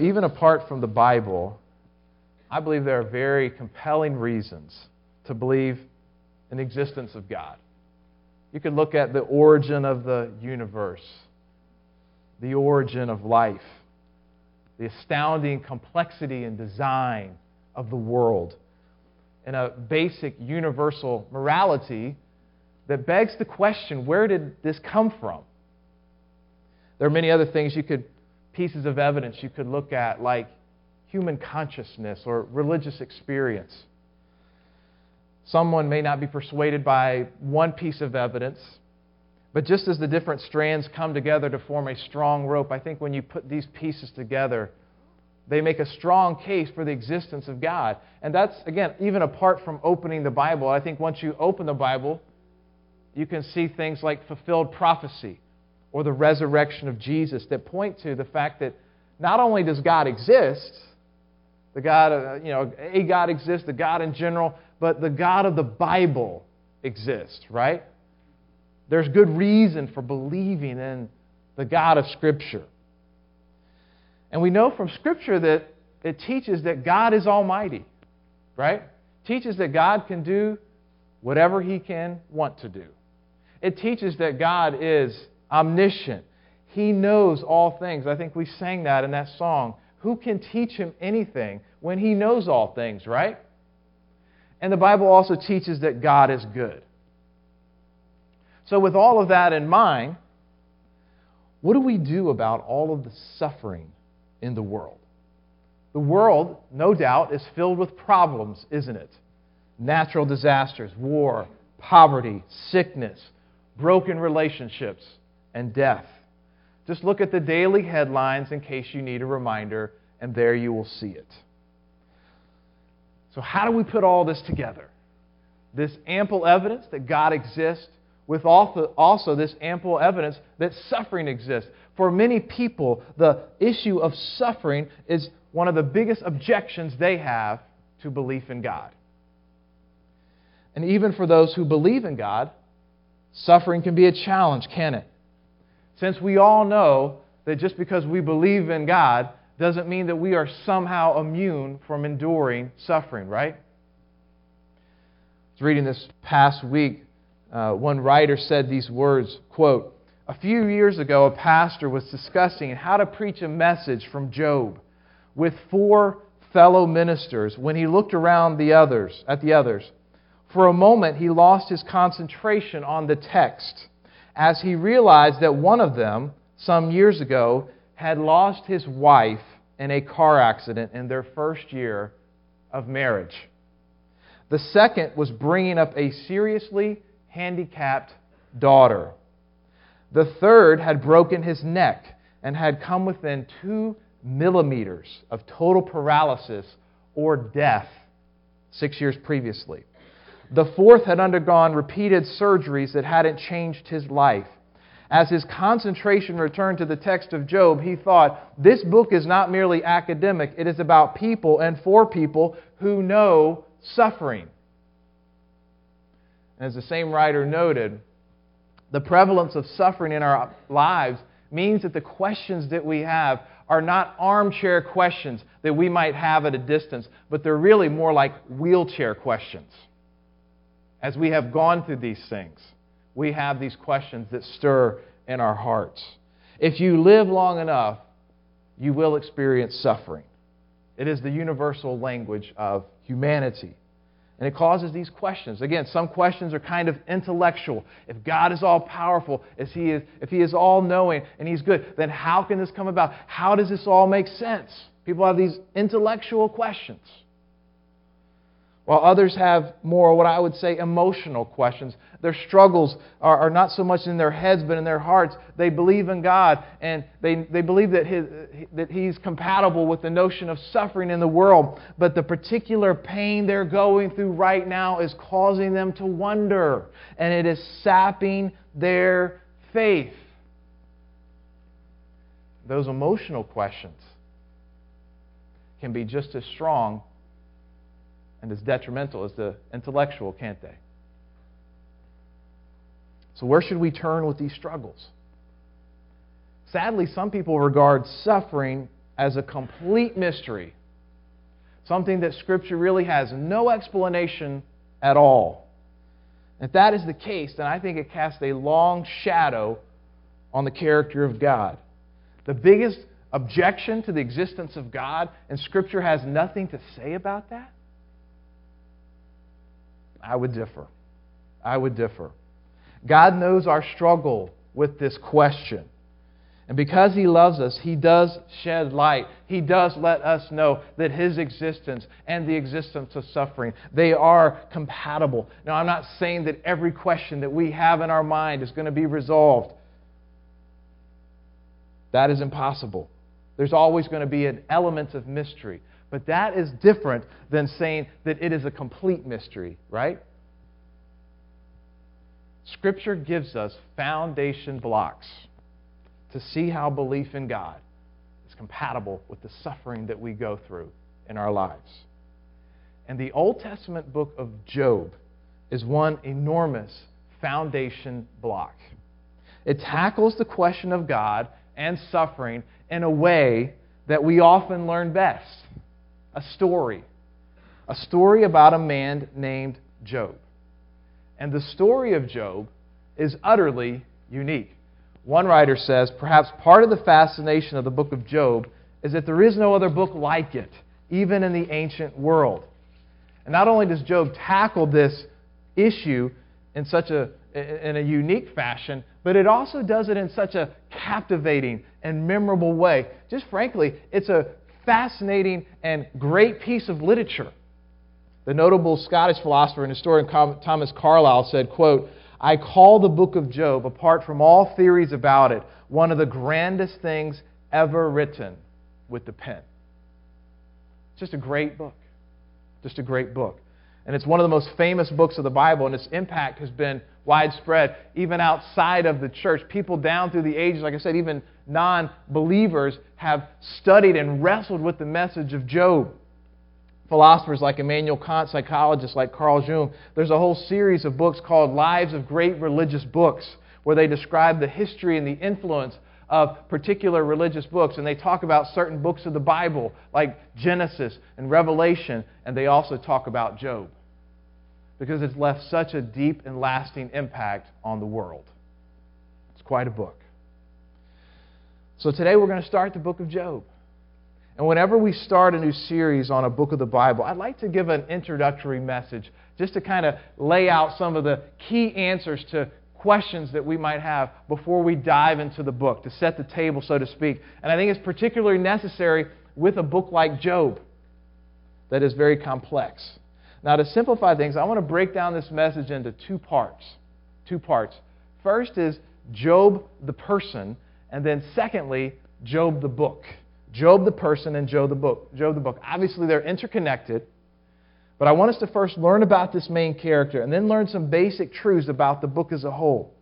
Even apart from the Bible, I believe there are very compelling reasons to believe in the existence of God. You could look at the origin of the universe, the origin of life, the astounding complexity and design of the world, and a basic universal morality that begs the question where did this come from? There are many other things you could, pieces of evidence you could look at, like human consciousness or religious experience. Someone may not be persuaded by one piece of evidence, but just as the different strands come together to form a strong rope, I think when you put these pieces together, they make a strong case for the existence of God. And that's, again, even apart from opening the Bible. I think once you open the Bible, you can see things like fulfilled prophecy or the resurrection of Jesus that point to the fact that not only does God exist, the God, you know, a God exists, the God in general, but the God of the Bible exists, right? There's good reason for believing in the God of Scripture. And we know from Scripture that it teaches that God is almighty, right? Teaches that God can do whatever He can want to do. It teaches that God is omniscient. He knows all things. I think we sang that in that song. Who can teach him anything when he knows all things, right? And the Bible also teaches that God is good. So, with all of that in mind, what do we do about all of the suffering in the world? The world, no doubt, is filled with problems, isn't it? Natural disasters, war, poverty, sickness, broken relationships, and death. Just look at the daily headlines in case you need a reminder, and there you will see it. So, how do we put all this together? This ample evidence that God exists, with also, this ample evidence that suffering exists. For many people, the issue of suffering is one of the biggest objections they have to belief in God. And even for those who believe in God, suffering can be a challenge, can it? Since we all know that just because we believe in God doesn't mean that we are somehow immune from enduring suffering, right? I was reading this past week. Uh, one writer said these words quote, A few years ago, a pastor was discussing how to preach a message from Job with four fellow ministers when he looked around the others at the others. For a moment, he lost his concentration on the text as he realized that one of them, some years ago, had lost his wife in a car accident in their first year of marriage. The second was bringing up a seriously handicapped daughter. The third had broken his neck and had come within two millimeters of total paralysis or death six years previously. The fourth had undergone repeated surgeries that hadn't changed his life. As his concentration returned to the text of Job, he thought, this book is not merely academic, it is about people and for people who know suffering. As the same writer noted, the prevalence of suffering in our lives means that the questions that we have are not armchair questions that we might have at a distance, but they're really more like wheelchair questions as we have gone through these things, we have these questions that stir in our hearts. If you live long enough, you will experience suffering. It is the universal language of humanity. And it causes these questions. Again, some questions are kind of intellectual. If God is all powerful, if he is, if he is all knowing and He's good, then how can this come about? How does this all make sense? People have these intellectual questions while others have more, what I would say, emotional questions. Their struggles are, are, not so much in their heads, but in their hearts. They believe in God, and they, they believe that, his, that He's compatible with the notion of suffering in the world. But the particular pain they're going through right now is causing them to wonder, and it is sapping their faith. Those emotional questions can be just as strong and as detrimental as the intellectual, can't they? So, where should we turn with these struggles? Sadly, some people regard suffering as a complete mystery, something that Scripture really has no explanation at all. If that is the case, then I think it casts a long shadow on the character of God. The biggest objection to the existence of God, and Scripture has nothing to say about that? I would differ. I would differ. God knows our struggle with this question. And because He loves us, He does shed light. He does let us know that His existence and the existence of suffering, they are compatible. Now, I'm not saying that every question that we have in our mind is going to be resolved. That is impossible. There's always going to be an element of mystery. But that is different than saying that it is a complete mystery, right? Scripture gives us foundation blocks to see how belief in God is compatible with the suffering that we go through in our lives. And the Old Testament book of Job is one enormous foundation block. It tackles the question of God and suffering in a way that we often learn best a story. A story about a man named Job. And the story of Job is utterly unique. One writer says perhaps part of the fascination of the book of Job is that there is no other book like it, even in the ancient world. And not only does Job tackle this issue in such a in a unique fashion, but it also does it in such a captivating and memorable way. Just frankly, it's a fascinating and great piece of literature. The notable Scottish philosopher and historian Thomas Carlyle said, quote, I call the book of Job, apart from all theories about it, one of the grandest things ever written with the pen. It's just a great book. Just a great book. And it's one of the most famous books of the Bible, and its impact has been widespread, even outside of the church. People down through the ages, like I said, even non believers, have studied and wrestled with the message of Job philosophers like Immanuel Kant, psychologists like Carl Jung. There's a whole series of books called Lives of Great Religious Books, where they describe the history and the influence of particular religious books. And they talk about certain books of the Bible, like Genesis and Revelation, and they also talk about Job, because it's left such a deep and lasting impact on the world. It's quite a book. So today we're going to start the book of Job. And whenever we start a new series on a book of the Bible, I'd like to give an introductory message just to kind of lay out some of the key answers to questions that we might have before we dive into the book, to set the table, so to speak. And I think it's particularly necessary with a book like Job that is very complex. Now, to simplify things, I want to break down this message into two parts. Two parts. First is Job the person, and then secondly, Job the book. Job the person and Job the book. Job the book. Obviously, they're interconnected. But I want us to first learn about this main character and then learn some basic truths about the book as a whole.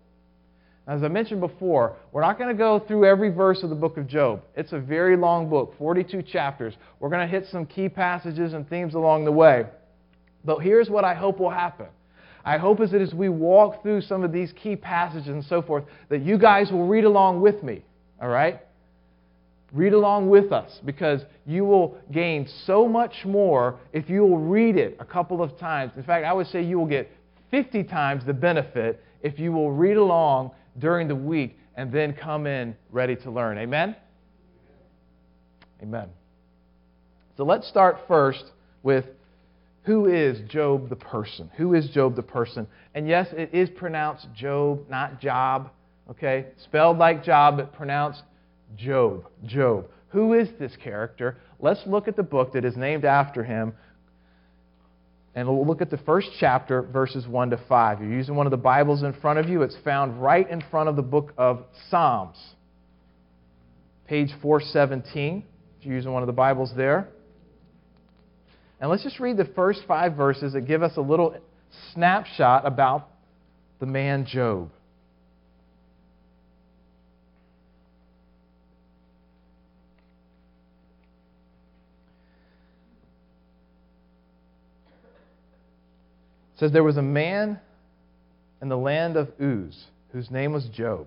As I mentioned before, we're not going to go through every verse of the book of Job. It's a very long book, 42 chapters. We're going to hit some key passages and themes along the way. But here's what I hope will happen. I hope is that as we walk through some of these key passages and so forth, that you guys will read along with me. All right? Read along with us because you will gain so much more if you will read it a couple of times. In fact, I would say you will get 50 times the benefit if you will read along during the week and then come in ready to learn. Amen? Amen. So let's start first with who is Job the person? Who is Job the person? And yes, it is pronounced Job, not Job. Okay? Spelled like Job, but pronounced Job. Job. Who is this character? Let's look at the book that is named after him. And we'll look at the first chapter, verses 1 to 5. You're using one of the Bibles in front of you. It's found right in front of the book of Psalms, page 417. If you're using one of the Bibles there. And let's just read the first five verses that give us a little snapshot about the man Job. It says there was a man in the land of Uz whose name was Job.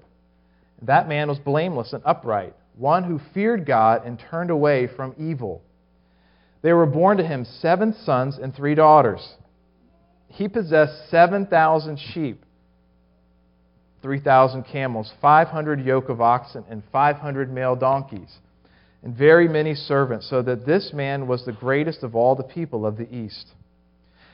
That man was blameless and upright, one who feared God and turned away from evil. There were born to him seven sons and three daughters. He possessed 7,000 sheep, 3,000 camels, 500 yoke of oxen, and 500 male donkeys, and very many servants, so that this man was the greatest of all the people of the East.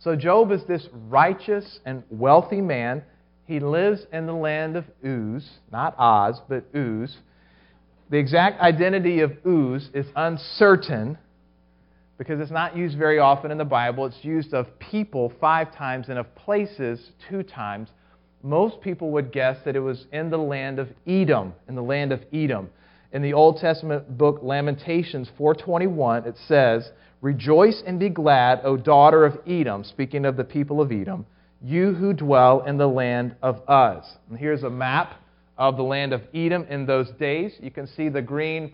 So Job is this righteous and wealthy man. He lives in the land of Uz, not Oz, but Uz. The exact identity of Uz is uncertain because it's not used very often in the Bible. It's used of people five times and of places two times. Most people would guess that it was in the land of Edom, in the land of Edom. In the Old Testament book Lamentations 4:21 it says, Rejoice and be glad, O daughter of Edom, speaking of the people of Edom, you who dwell in the land of Uz. And here's a map of the land of Edom in those days. You can see the green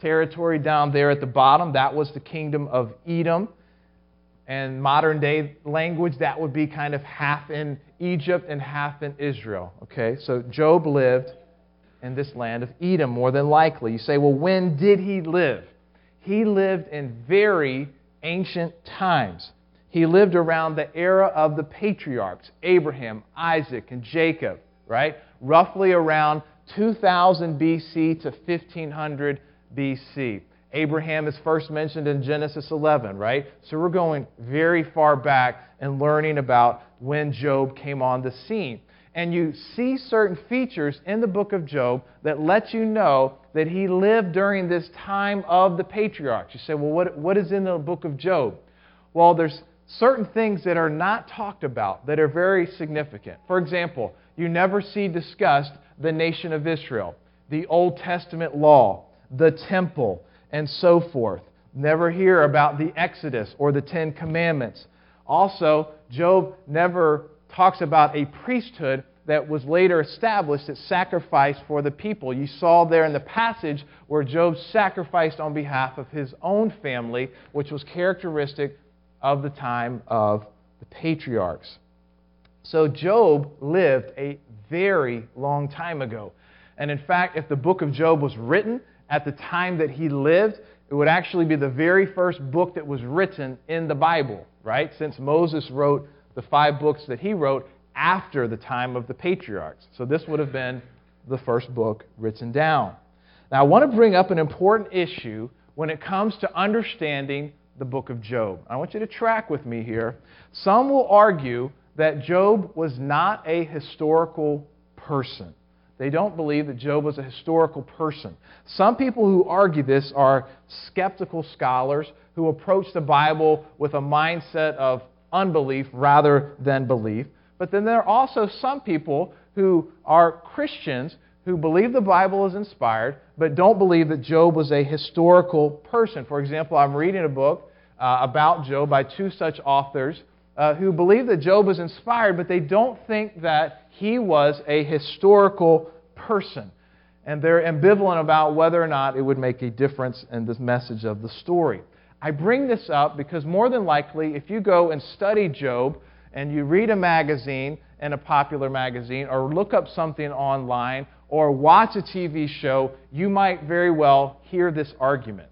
territory down there at the bottom. That was the kingdom of Edom. And modern day language, that would be kind of half in Egypt and half in Israel. Okay, so Job lived in this land of Edom, more than likely. You say, well, when did he live? He lived in very ancient times. He lived around the era of the patriarchs Abraham, Isaac, and Jacob, right? Roughly around 2000 BC to 1500 BC. Abraham is first mentioned in Genesis 11, right? So we're going very far back and learning about when Job came on the scene and you see certain features in the book of Job that let you know that he lived during this time of the patriarchs. You say, well, what, what is in the book of Job? Well, there's certain things that are not talked about that are very significant. For example, you never see discussed the nation of Israel, the Old Testament law, the temple, and so forth. Never hear about the Exodus or the Ten Commandments. Also, Job never talks about a priesthood that was later established that sacrificed for the people. You saw there in the passage where Job sacrificed on behalf of his own family, which was characteristic of the time of the patriarchs. So Job lived a very long time ago. And in fact, if the book of Job was written at the time that he lived, it would actually be the very first book that was written in the Bible, right? Since Moses wrote the five books that he wrote, after the time of the patriarchs. So this would have been the first book written down. Now, I want to bring up an important issue when it comes to understanding the book of Job. I want you to track with me here. Some will argue that Job was not a historical person. They don't believe that Job was a historical person. Some people who argue this are skeptical scholars who approach the Bible with a mindset of unbelief rather than belief. But then there are also some people who are Christians who believe the Bible is inspired, but don't believe that Job was a historical person. For example, I'm reading a book uh, about Job by two such authors uh, who believe that Job was inspired, but they don't think that he was a historical person. And they're ambivalent about whether or not it would make a difference in the message of the story. I bring this up because more than likely, if you go and study Job, and you read a magazine in a popular magazine or look up something online or watch a TV show, you might very well hear this argument.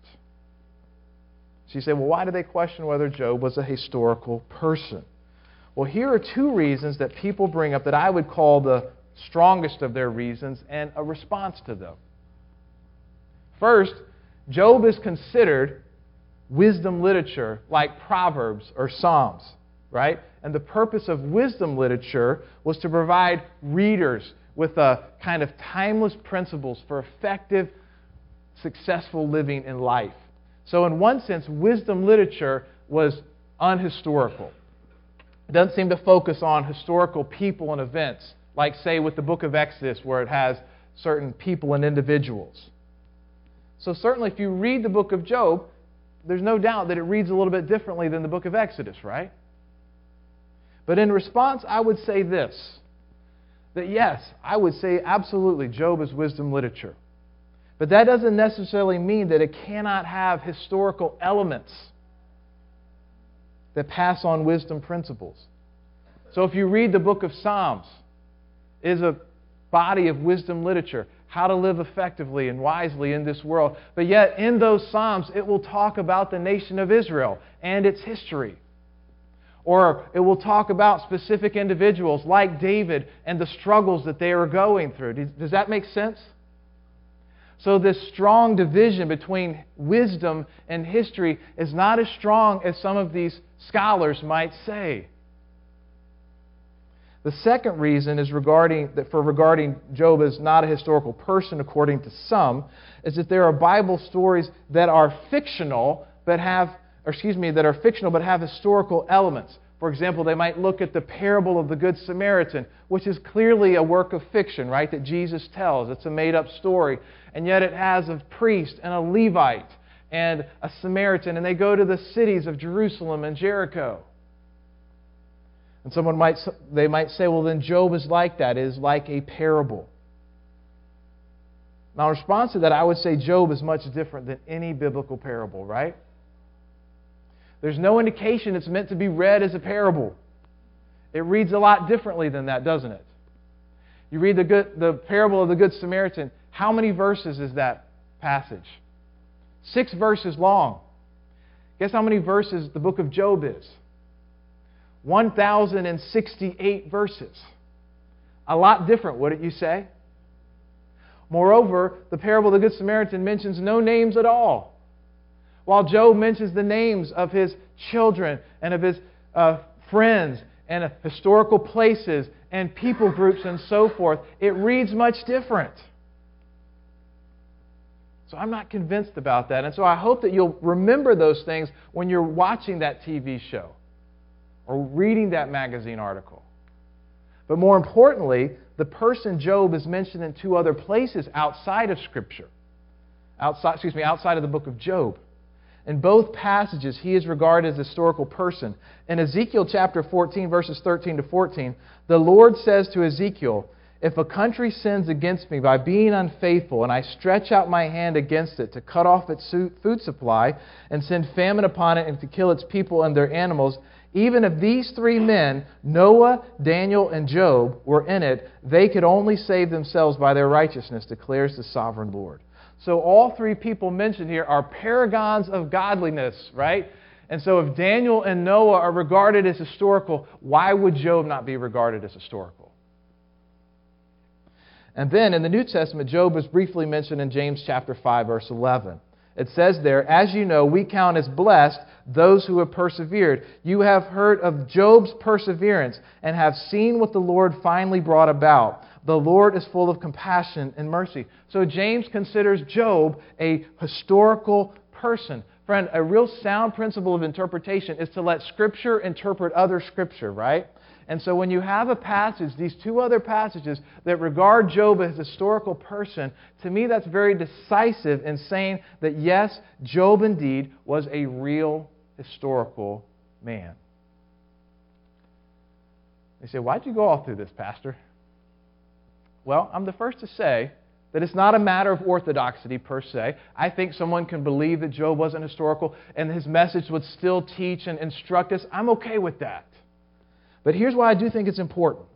So you say, well, why do they question whether Job was a historical person? Well, here are two reasons that people bring up that I would call the strongest of their reasons and a response to them. First, Job is considered wisdom literature like Proverbs or Psalms right? And the purpose of wisdom literature was to provide readers with a kind of timeless principles for effective, successful living in life. So, in one sense, wisdom literature was unhistorical. It doesn't seem to focus on historical people and events, like, say, with the book of Exodus, where it has certain people and individuals. So, certainly, if you read the book of Job, there's no doubt that it reads a little bit differently than the book of Exodus, right? But in response, I would say this that yes, I would say absolutely, Job is wisdom literature. But that doesn't necessarily mean that it cannot have historical elements that pass on wisdom principles. So if you read the book of Psalms, it is a body of wisdom literature, how to live effectively and wisely in this world. But yet, in those Psalms, it will talk about the nation of Israel and its history. Or it will talk about specific individuals like David and the struggles that they are going through. Does that make sense? So, this strong division between wisdom and history is not as strong as some of these scholars might say. The second reason is regarding that for regarding Job as not a historical person according to some is that there are Bible stories that are fictional but have or excuse me that are fictional but have historical elements. For example, they might look at the parable of the Good Samaritan, which is clearly a work of fiction, right, that Jesus tells. It's a made up story. And yet it has a priest and a Levite and a Samaritan, and they go to the cities of Jerusalem and Jericho. And someone might, they might say, well, then Job is like that, it is like a parable. Now, in response to that, I would say Job is much different than any biblical parable, right? There's no indication it's meant to be read as a parable. It reads a lot differently than that, doesn't it? You read the, good, the parable of the Good Samaritan. How many verses is that passage? Six verses long. Guess how many verses the book of Job is? 1,068 verses. A lot different, wouldn't you say? Moreover, the parable of the Good Samaritan mentions no names at all. While Job mentions the names of his children and of his uh, friends and historical places and people groups and so forth, it reads much different. So I'm not convinced about that. And so I hope that you'll remember those things when you're watching that TV show or reading that magazine article. But more importantly, the person Job is mentioned in two other places outside of Scripture. Outside, excuse me, outside of the book of Job. In both passages, he is regarded as a historical person. In Ezekiel chapter 14, verses 13 to 14, the Lord says to Ezekiel, If a country sins against me by being unfaithful, and I stretch out my hand against it to cut off its food supply, and send famine upon it, and to kill its people and their animals, even if these three men, Noah, Daniel, and Job, were in it, they could only save themselves by their righteousness, declares the sovereign Lord. So all three people mentioned here are paragons of godliness, right? And so if Daniel and Noah are regarded as historical, why would Job not be regarded as historical? And then in the New Testament, Job is briefly mentioned in James chapter 5 verse 11. It says there, as you know, we count as blessed those who have persevered. You have heard of Job's perseverance and have seen what the Lord finally brought about. The Lord is full of compassion and mercy. So James considers Job a historical person. Friend, a real sound principle of interpretation is to let Scripture interpret other Scripture, right? And so when you have a passage, these two other passages that regard Job as a historical person, to me that's very decisive in saying that yes, Job indeed was a real historical man. They say, Why'd you go all through this, Pastor? Well, I'm the first to say that it's not a matter of orthodoxy per se. I think someone can believe that Job wasn't historical and his message would still teach and instruct us. I'm okay with that. But here's why I do think it's important.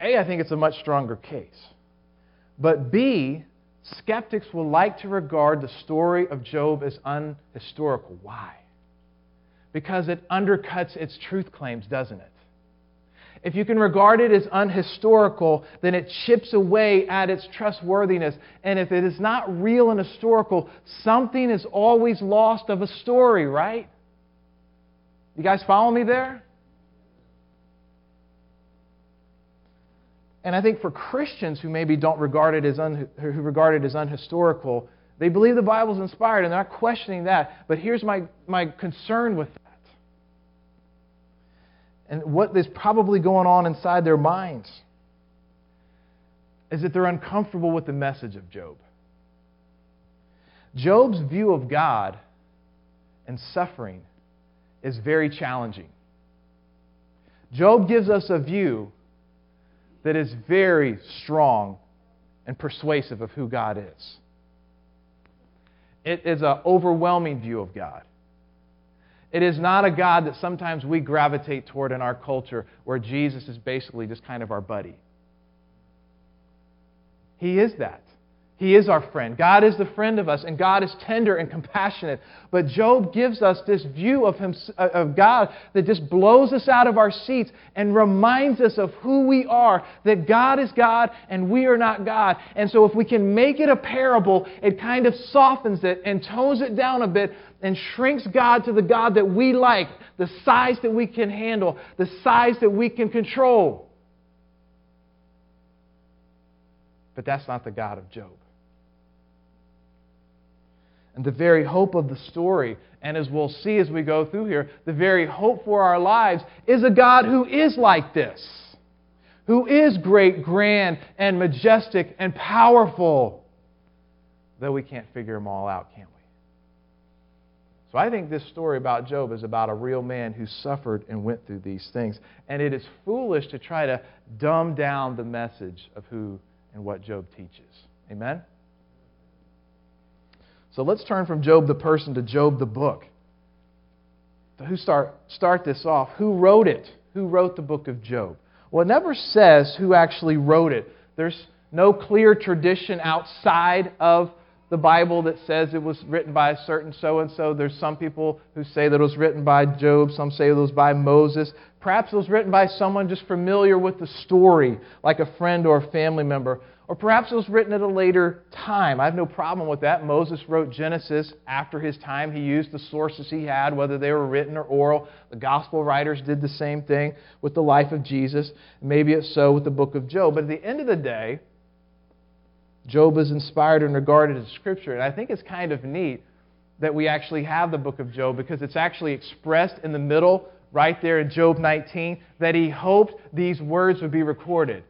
A, I think it's a much stronger case. But B, skeptics will like to regard the story of Job as unhistorical. Why? Because it undercuts its truth claims, doesn't it? If you can regard it as unhistorical, then it chips away at its trustworthiness. And if it is not real and historical, something is always lost of a story, right? You guys follow me there? And I think for Christians who maybe don't regard it as un, who regard it as unhistorical, they believe the Bible's inspired and they're not questioning that. But here's my, my concern with that. and what is probably going on inside their minds is that they're uncomfortable with the message of Job. Job's view of God and suffering is very challenging. Job gives us a view that is very strong and persuasive of who God is. It is an overwhelming view of God. It is not a God that sometimes we gravitate toward in our culture where Jesus is basically just kind of our buddy. He is that. He is our friend. God is the friend of us, and God is tender and compassionate. But Job gives us this view of, him, uh, of God that just blows us out of our seats and reminds us of who we are that God is God and we are not God. And so, if we can make it a parable, it kind of softens it and tones it down a bit and shrinks God to the God that we like, the size that we can handle, the size that we can control. But that's not the God of Job. And the very hope of the story, and as we'll see as we go through here, the very hope for our lives is a God who is like this, who is great, grand, and majestic and powerful, though we can't figure them all out, can we? So I think this story about Job is about a real man who suffered and went through these things. And it is foolish to try to dumb down the message of who and what Job teaches. Amen? So let's turn from Job the person to Job the book. So who start, start this off? Who wrote it? Who wrote the book of Job? Well, it never says who actually wrote it. There's no clear tradition outside of the Bible that says it was written by a certain so and so. There's some people who say that it was written by Job, some say it was by Moses. Perhaps it was written by someone just familiar with the story, like a friend or a family member. Or perhaps it was written at a later time. I have no problem with that. Moses wrote Genesis after his time. He used the sources he had, whether they were written or oral. The gospel writers did the same thing with the life of Jesus. Maybe it's so with the book of Job. But at the end of the day, Job is inspired and regarded as Scripture. And I think it's kind of neat that we actually have the book of Job because it's actually expressed in the middle, right there in Job 19, that he hoped these words would be recorded.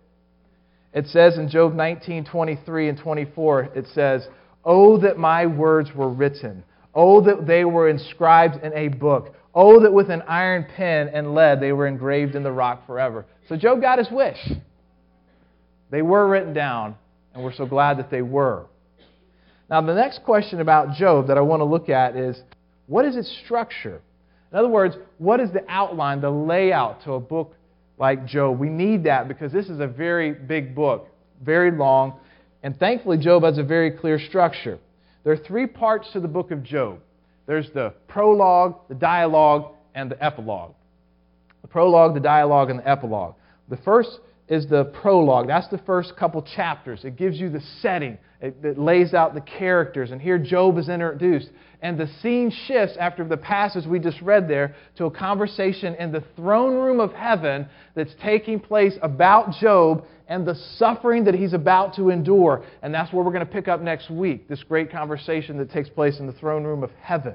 It says in Job 19, 23 and 24, it says, Oh, that my words were written. Oh, that they were inscribed in a book. Oh, that with an iron pen and lead they were engraved in the rock forever. So Job got his wish. They were written down, and we're so glad that they were. Now, the next question about Job that I want to look at is what is its structure? In other words, what is the outline, the layout to a book like Job. We need that because this is a very big book, very long, and thankfully, Job has a very clear structure. There are three parts to the book of Job there's the prologue, the dialogue, and the epilogue. The prologue, the dialogue, and the epilogue. The first is the prologue. That's the first couple chapters. It gives you the setting, it, it, lays out the characters. And here Job is introduced. And the scene shifts after the passage we just read there to a conversation in the throne room of heaven that's taking place about Job and the suffering that he's about to endure. And that's where we're going to pick up next week this great conversation that takes place in the throne room of heaven.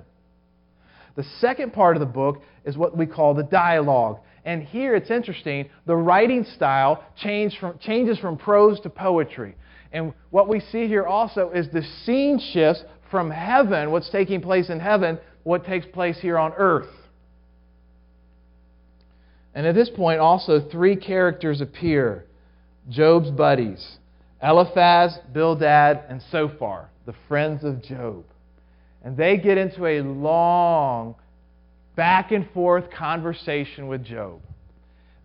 The second part of the book is what we call the dialogue. And here it's interesting, the writing style from, changes from prose to poetry. And what we see here also is the scene shifts from heaven, what's taking place in heaven, what takes place here on earth. And at this point, also, three characters appear Job's buddies Eliphaz, Bildad, and Zophar, the friends of Job. And they get into a long back and forth conversation with Job.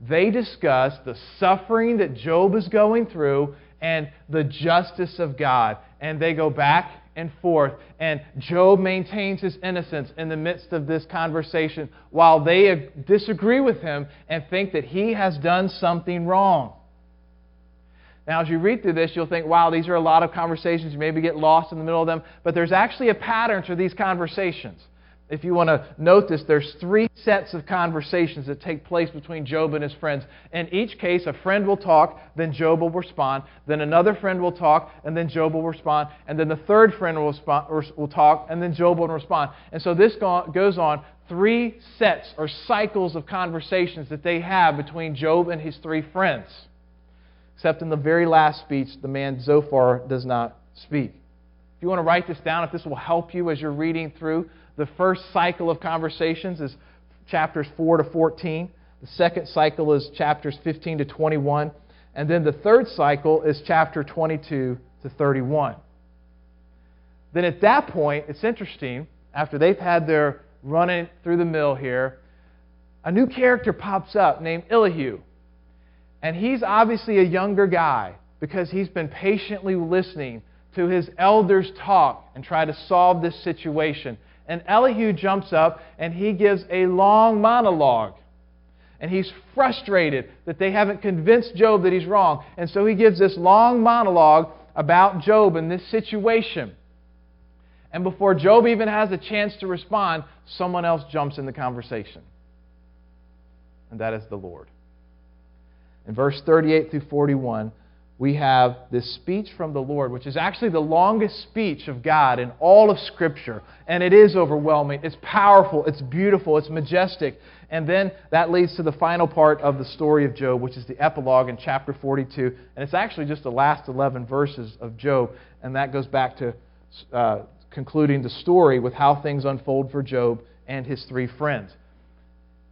They discuss the suffering that Job is going through and the justice of God. And they go back and forth. And Job maintains his innocence in the midst of this conversation while they disagree with him and think that he has done something wrong. Now, as you read through this, you'll think, wow, these are a lot of conversations. You maybe get lost in the middle of them. But there's actually a pattern to these conversations if you want to note this, there's three sets of conversations that take place between Job and his friends. In each case, a friend will talk, then Job will respond. Then another friend will talk, and then Job will respond. And then the third friend will, respond, will talk, and then Job will respond. And so this goes on three sets or cycles of conversations that they have between Job and his three friends. Except in the very last speech, the man Zophar does not speak If you want to write this down, if this will help you as you're reading through, the first cycle of conversations is chapters 4 to 14. The second cycle is chapters 15 to 21. And then the third cycle is chapter 22 to 31. Then at that point, it's interesting, after they've had their running through the mill here, a new character pops up named Elihu. And he's obviously a younger guy because he's been patiently listening to his elders talk and try to solve this situation. And Elihu jumps up and he gives a long monologue. And he's frustrated that they haven't convinced Job that he's wrong. And so he gives this long monologue about Job and this situation. And before Job even has a chance to respond, someone else jumps in the conversation. And that is the Lord. In verse 38 through 41, we have this speech from the Lord, which is actually the longest speech of God in all of Scripture. And it is overwhelming. It's powerful. It's beautiful. It's majestic. And then that leads to the final part of the story of Job, which is the epilogue in chapter 42. And it's actually just the last 11 verses of Job. And that goes back to uh, concluding the story with how things unfold for Job and his three friends.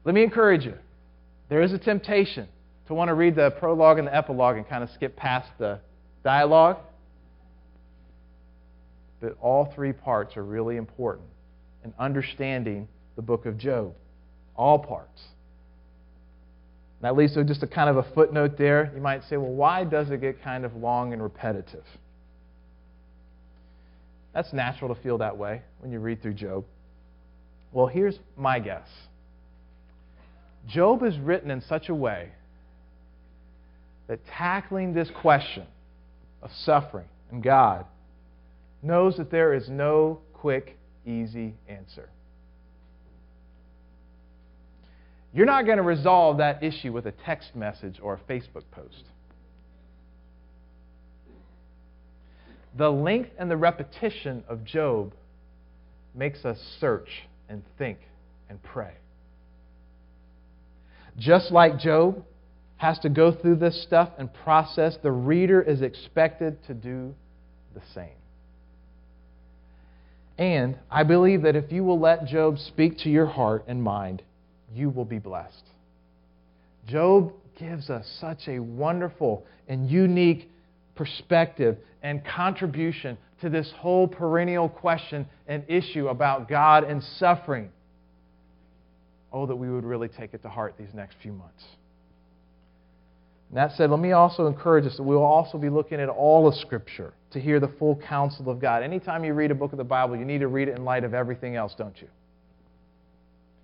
Let me encourage you there is a temptation to want to read the prologue and the epilogue and kind of skip past the dialogue. But all three parts are really important in understanding the book of Job. All parts. That leads to just a kind of a footnote there. You might say, well, why does it get kind of long and repetitive? That's natural to feel that way when you read through Job. Well, here's my guess Job is written in such a way that tackling this question of suffering and God knows that there is no quick, easy answer. You're not going to resolve that issue with a text message or a Facebook post. The length and the repetition of Job makes us search and think and pray. Just like Job, has to go through this stuff and process, the reader is expected to do the same. And I believe that if you will let Job speak to your heart and mind, you will be blessed. Job gives us such a wonderful and unique perspective and contribution to this whole perennial question and issue about God and suffering. Oh, that we would really take it to heart these next few months. And that said, let me also encourage us that we will also be looking at all of Scripture to hear the full counsel of God. Anytime you read a book of the Bible, you need to read it in light of everything else, don't you?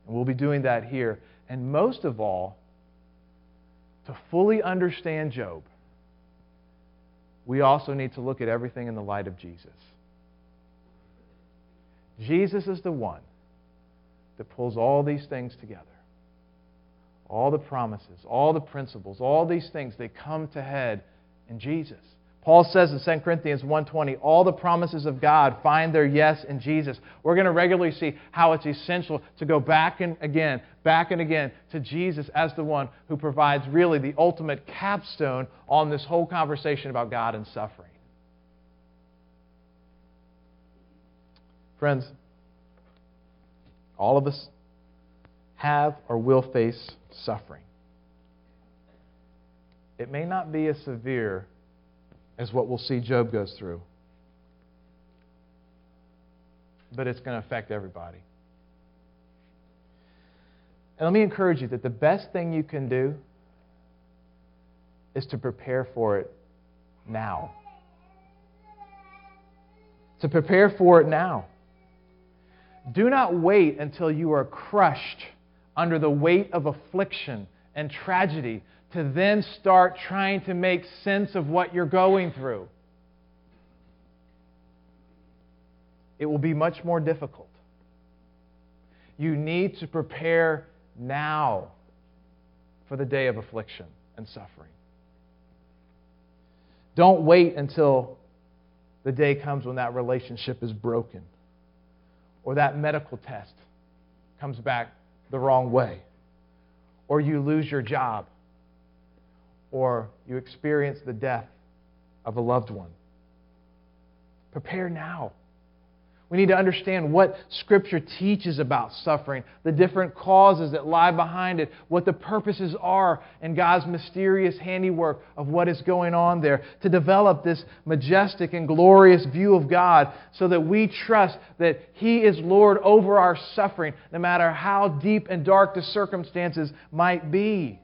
And we'll be doing that here. And most of all, to fully understand Job, we also need to look at everything in the light of Jesus. Jesus is the one that pulls all these things together all the promises, all the principles, all these things, they come to head in Jesus. Paul says in 2 Corinthians 1:20, all the promises of God find their yes in Jesus. We're going to regularly see how it's essential to go back and again, back and again to Jesus as the one who provides really the ultimate capstone on this whole conversation about God and suffering. Friends, all of us have or will face suffering. It may not be as severe as what we'll see Job goes through, but it's going to affect everybody. And let me encourage you that the best thing you can do is to prepare for it now. To prepare for it now. Do not wait until you are crushed under the weight of affliction and tragedy to then start trying to make sense of what you're going through. It will be much more difficult. You need to prepare now for the day of affliction and suffering. Don't wait until the day comes when that relationship is broken or that medical test comes back the wrong way, or you lose your job, or you experience the death of a loved one. prepare now. We need to understand what Scripture teaches about suffering, the different causes that lie behind it, what the purposes are, and God's mysterious handiwork of what is going on there, to develop this majestic and glorious view of God so that we trust that He is Lord over our suffering, no matter how deep and dark the circumstances might be.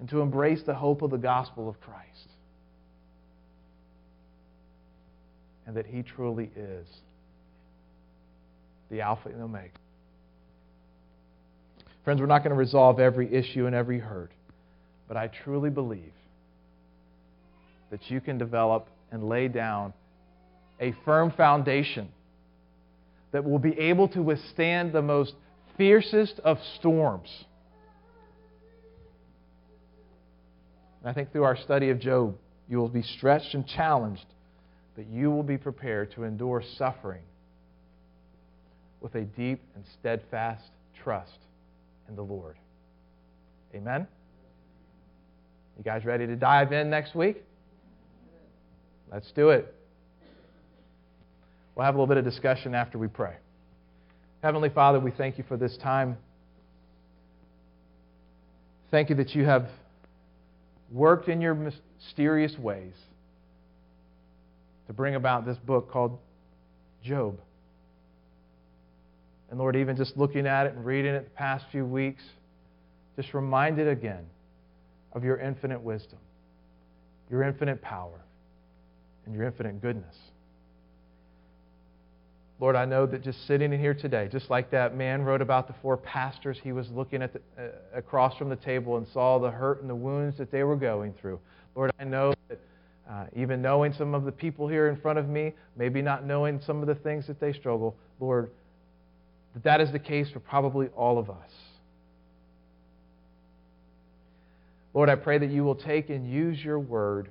And to embrace the hope of the gospel of Christ. And that He truly is the Alpha and Omega. Friends, we're not going to resolve every issue and every hurt, but I truly believe that you can develop and lay down a firm foundation that will be able to withstand the most fiercest of storms. And I think through our study of Job, you will be stretched and challenged that you will be prepared to endure suffering with a deep and steadfast trust in the Lord. Amen? You guys ready to dive in next week? Let's do it. We'll have a little bit of discussion after we pray. Heavenly Father, we thank you for this time. Thank you that you have worked in your mysterious ways to bring about this book called Job. And Lord, even just looking at it and reading it the past few weeks, just reminded again of your infinite wisdom, your infinite power, and your infinite goodness. Lord, I know that just sitting in here today, just like that man wrote about the four pastors, he was looking at the, uh, across from the table and saw the hurt and the wounds that they were going through. Lord, I know that uh, even knowing some of the people here in front of me, maybe not knowing some of the things that they struggle, Lord, that that is the case for probably all of us. Lord, I pray that you will take and use your word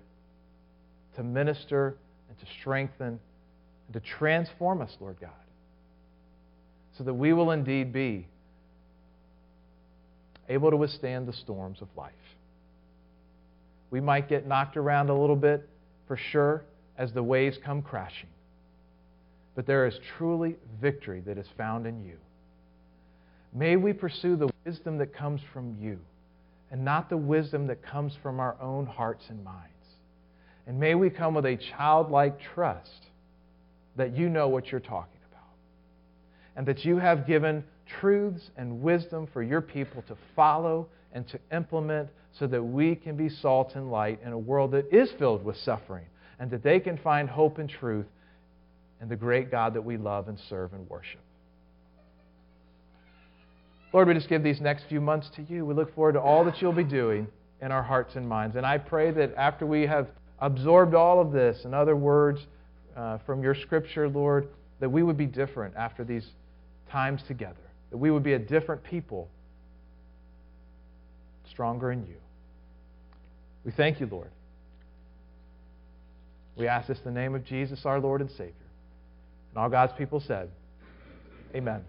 to minister and to strengthen and to transform us, Lord God, so that we will indeed be able to withstand the storms of life. We might get knocked around a little bit, for sure, as the waves come crashing. But there is truly victory that is found in you. May we pursue the wisdom that comes from you and not the wisdom that comes from our own hearts and minds. And may we come with a childlike trust that you know what you're talking about and that you have given truths and wisdom for your people to follow and to implement so that we can be salt and light in a world that is filled with suffering and that they can find hope and truth in the great God that we love and serve and worship. Lord, we just give these next few months to you. We look forward to all that you'll be doing in our hearts and minds. And I pray that after we have absorbed all of this and other words uh, from your scripture, Lord, that we would be different after these times together, that we would be a different people stronger in you. We thank you, Lord. We ask this in the name of Jesus, our Lord and Savior. And all God's people said, Amen.